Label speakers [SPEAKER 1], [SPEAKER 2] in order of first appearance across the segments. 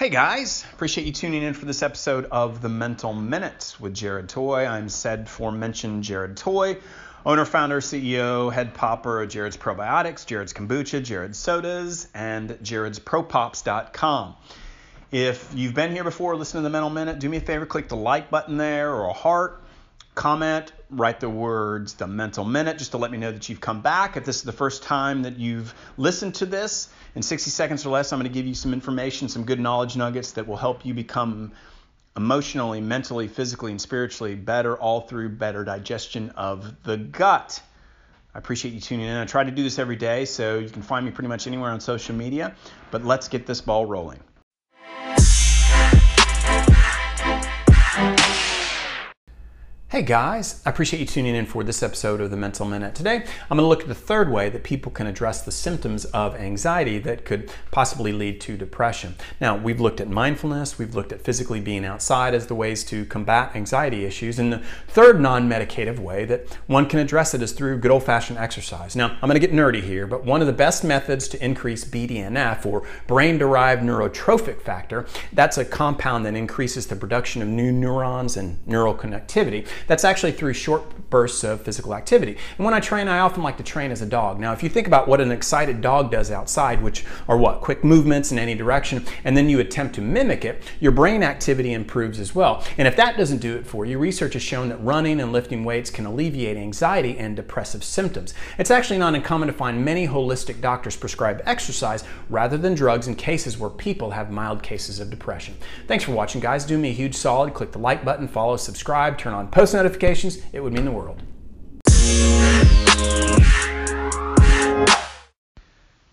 [SPEAKER 1] Hey guys, appreciate you tuning in for this episode of the Mental Minute with Jared Toy. I'm said forementioned Jared Toy, owner, founder, CEO, head popper of Jared's Probiotics, Jared's Kombucha, Jared's Sodas, and Jared's Propops.com. If you've been here before, listen to the Mental Minute, do me a favor, click the like button there or a heart, comment, write the words the Mental Minute just to let me know that you've come back. If this is the first time that you've listened to this, in 60 seconds or less, I'm going to give you some information, some good knowledge nuggets that will help you become emotionally, mentally, physically, and spiritually better, all through better digestion of the gut. I appreciate you tuning in. I try to do this every day, so you can find me pretty much anywhere on social media. But let's get this ball rolling. Hey guys, I appreciate you tuning in for this episode of the Mental Minute. Today, I'm going to look at the third way that people can address the symptoms of anxiety that could possibly lead to depression. Now, we've looked at mindfulness, we've looked at physically being outside as the ways to combat anxiety issues, and the third non medicative way that one can address it is through good old fashioned exercise. Now, I'm going to get nerdy here, but one of the best methods to increase BDNF or brain derived neurotrophic factor, that's a compound that increases the production of new neurons and neural connectivity that's actually through short bursts of physical activity. And when I train, I often like to train as a dog. Now, if you think about what an excited dog does outside, which are what? Quick movements in any direction, and then you attempt to mimic it, your brain activity improves as well. And if that doesn't do it for you, research has shown that running and lifting weights can alleviate anxiety and depressive symptoms. It's actually not uncommon to find many holistic doctors prescribe exercise rather than drugs in cases where people have mild cases of depression. Thanks for watching, guys. Do me a huge solid. Click the like button, follow, subscribe, turn on post notifications. It would mean the world.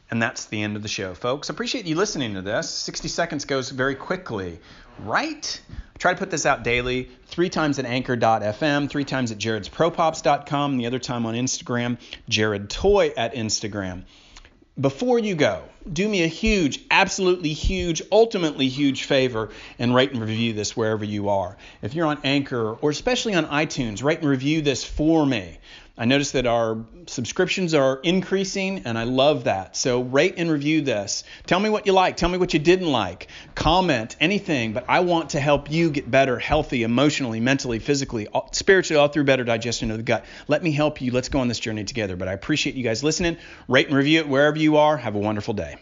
[SPEAKER 1] And that's the end of the show, folks. Appreciate you listening to this. 60 seconds goes very quickly, right? Try to put this out daily, three times at anchor.fm, three times at jaredspropops.com, the other time on Instagram, Jared Toy at Instagram. Before you go, do me a huge, absolutely huge, ultimately huge favor and rate and review this wherever you are. If you're on Anchor or especially on iTunes, rate and review this for me. I notice that our subscriptions are increasing, and I love that. So rate and review this. Tell me what you like. Tell me what you didn't like. Comment anything, but I want to help you get better, healthy, emotionally, mentally, physically, spiritually, all through better digestion of the gut. Let me help you. Let's go on this journey together. But I appreciate you guys listening. Rate and review it wherever you are. Have a wonderful day.